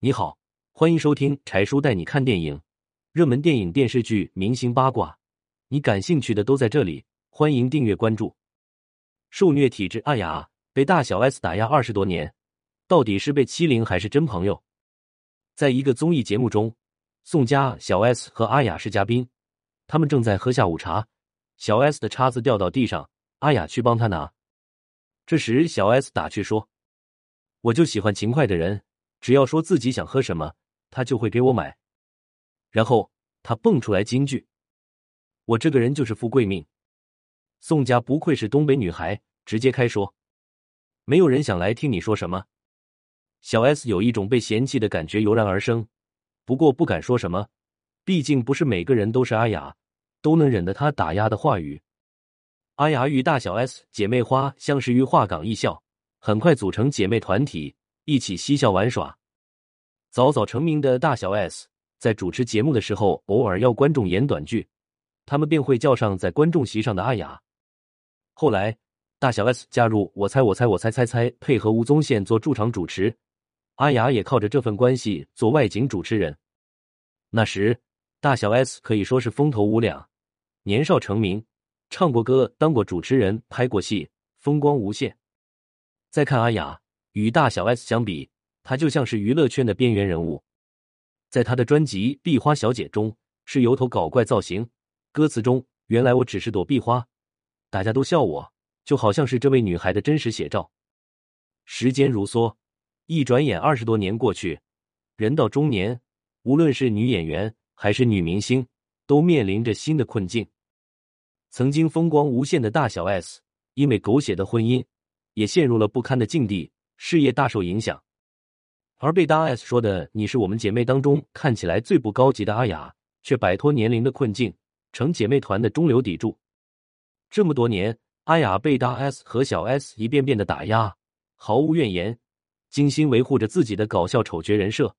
你好，欢迎收听柴叔带你看电影，热门电影、电视剧、明星八卦，你感兴趣的都在这里。欢迎订阅关注。受虐体质阿雅被大小 S 打压二十多年，到底是被欺凌还是真朋友？在一个综艺节目中，宋佳、小 S 和阿雅是嘉宾，他们正在喝下午茶，小 S 的叉子掉到地上，阿雅去帮他拿。这时，小 S 打趣说：“我就喜欢勤快的人。”只要说自己想喝什么，他就会给我买。然后他蹦出来金句：“我这个人就是富贵命。”宋佳不愧是东北女孩，直接开说：“没有人想来听你说什么。”小 S 有一种被嫌弃的感觉油然而生，不过不敢说什么，毕竟不是每个人都是阿雅，都能忍得他打压的话语。阿雅与大小 S 姐妹花相识于华港艺校，很快组成姐妹团体。一起嬉笑玩耍，早早成名的大小 S 在主持节目的时候，偶尔要观众演短剧，他们便会叫上在观众席上的阿雅。后来，大小 S 加入我猜我猜我猜猜猜，配合吴宗宪做驻场主持，阿雅也靠着这份关系做外景主持人。那时，大小 S 可以说是风头无两，年少成名，唱过歌，当过主持人，拍过戏，风光无限。再看阿雅。与大小 S 相比，她就像是娱乐圈的边缘人物。在她的专辑《壁花小姐》中，是由头搞怪造型，歌词中“原来我只是朵壁花，大家都笑我”，就好像是这位女孩的真实写照。时间如梭，一转眼二十多年过去，人到中年，无论是女演员还是女明星，都面临着新的困境。曾经风光无限的大小 S，因为狗血的婚姻，也陷入了不堪的境地。事业大受影响，而被大 S 说的“你是我们姐妹当中看起来最不高级的”阿雅，却摆脱年龄的困境，成姐妹团的中流砥柱。这么多年，阿雅被大 S 和小 S 一遍遍的打压，毫无怨言，精心维护着自己的搞笑丑角人设。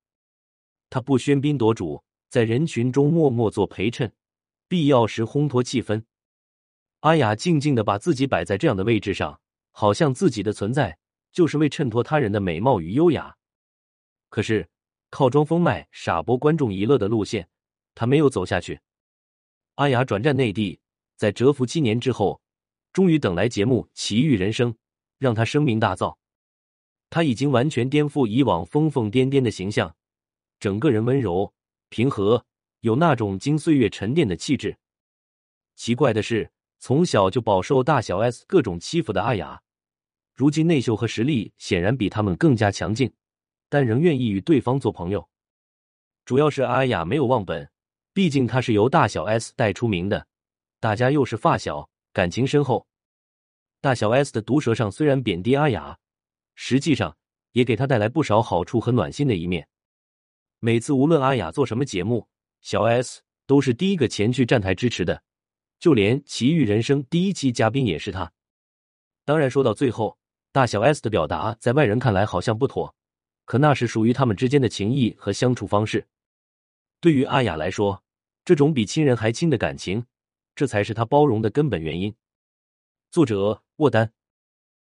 她不喧宾夺主，在人群中默默做陪衬，必要时烘托气氛。阿雅静静的把自己摆在这样的位置上，好像自己的存在。就是为衬托他人的美貌与优雅，可是靠装疯卖傻博观众一乐的路线，他没有走下去。阿雅转战内地，在蛰伏七年之后，终于等来节目《奇遇人生》，让他声名大噪。他已经完全颠覆以往疯疯癫癫的形象，整个人温柔平和，有那种经岁月沉淀的气质。奇怪的是，从小就饱受大小 S 各种欺负的阿雅。如今内秀和实力显然比他们更加强劲，但仍愿意与对方做朋友。主要是阿雅没有忘本，毕竟她是由大小 S 带出名的，大家又是发小，感情深厚。大小 S 的毒舌上虽然贬低阿雅，实际上也给她带来不少好处和暖心的一面。每次无论阿雅做什么节目，小 S 都是第一个前去站台支持的，就连《奇遇人生》第一期嘉宾也是他。当然，说到最后。大小 S 的表达在外人看来好像不妥，可那是属于他们之间的情谊和相处方式。对于阿雅来说，这种比亲人还亲的感情，这才是她包容的根本原因。作者：沃丹。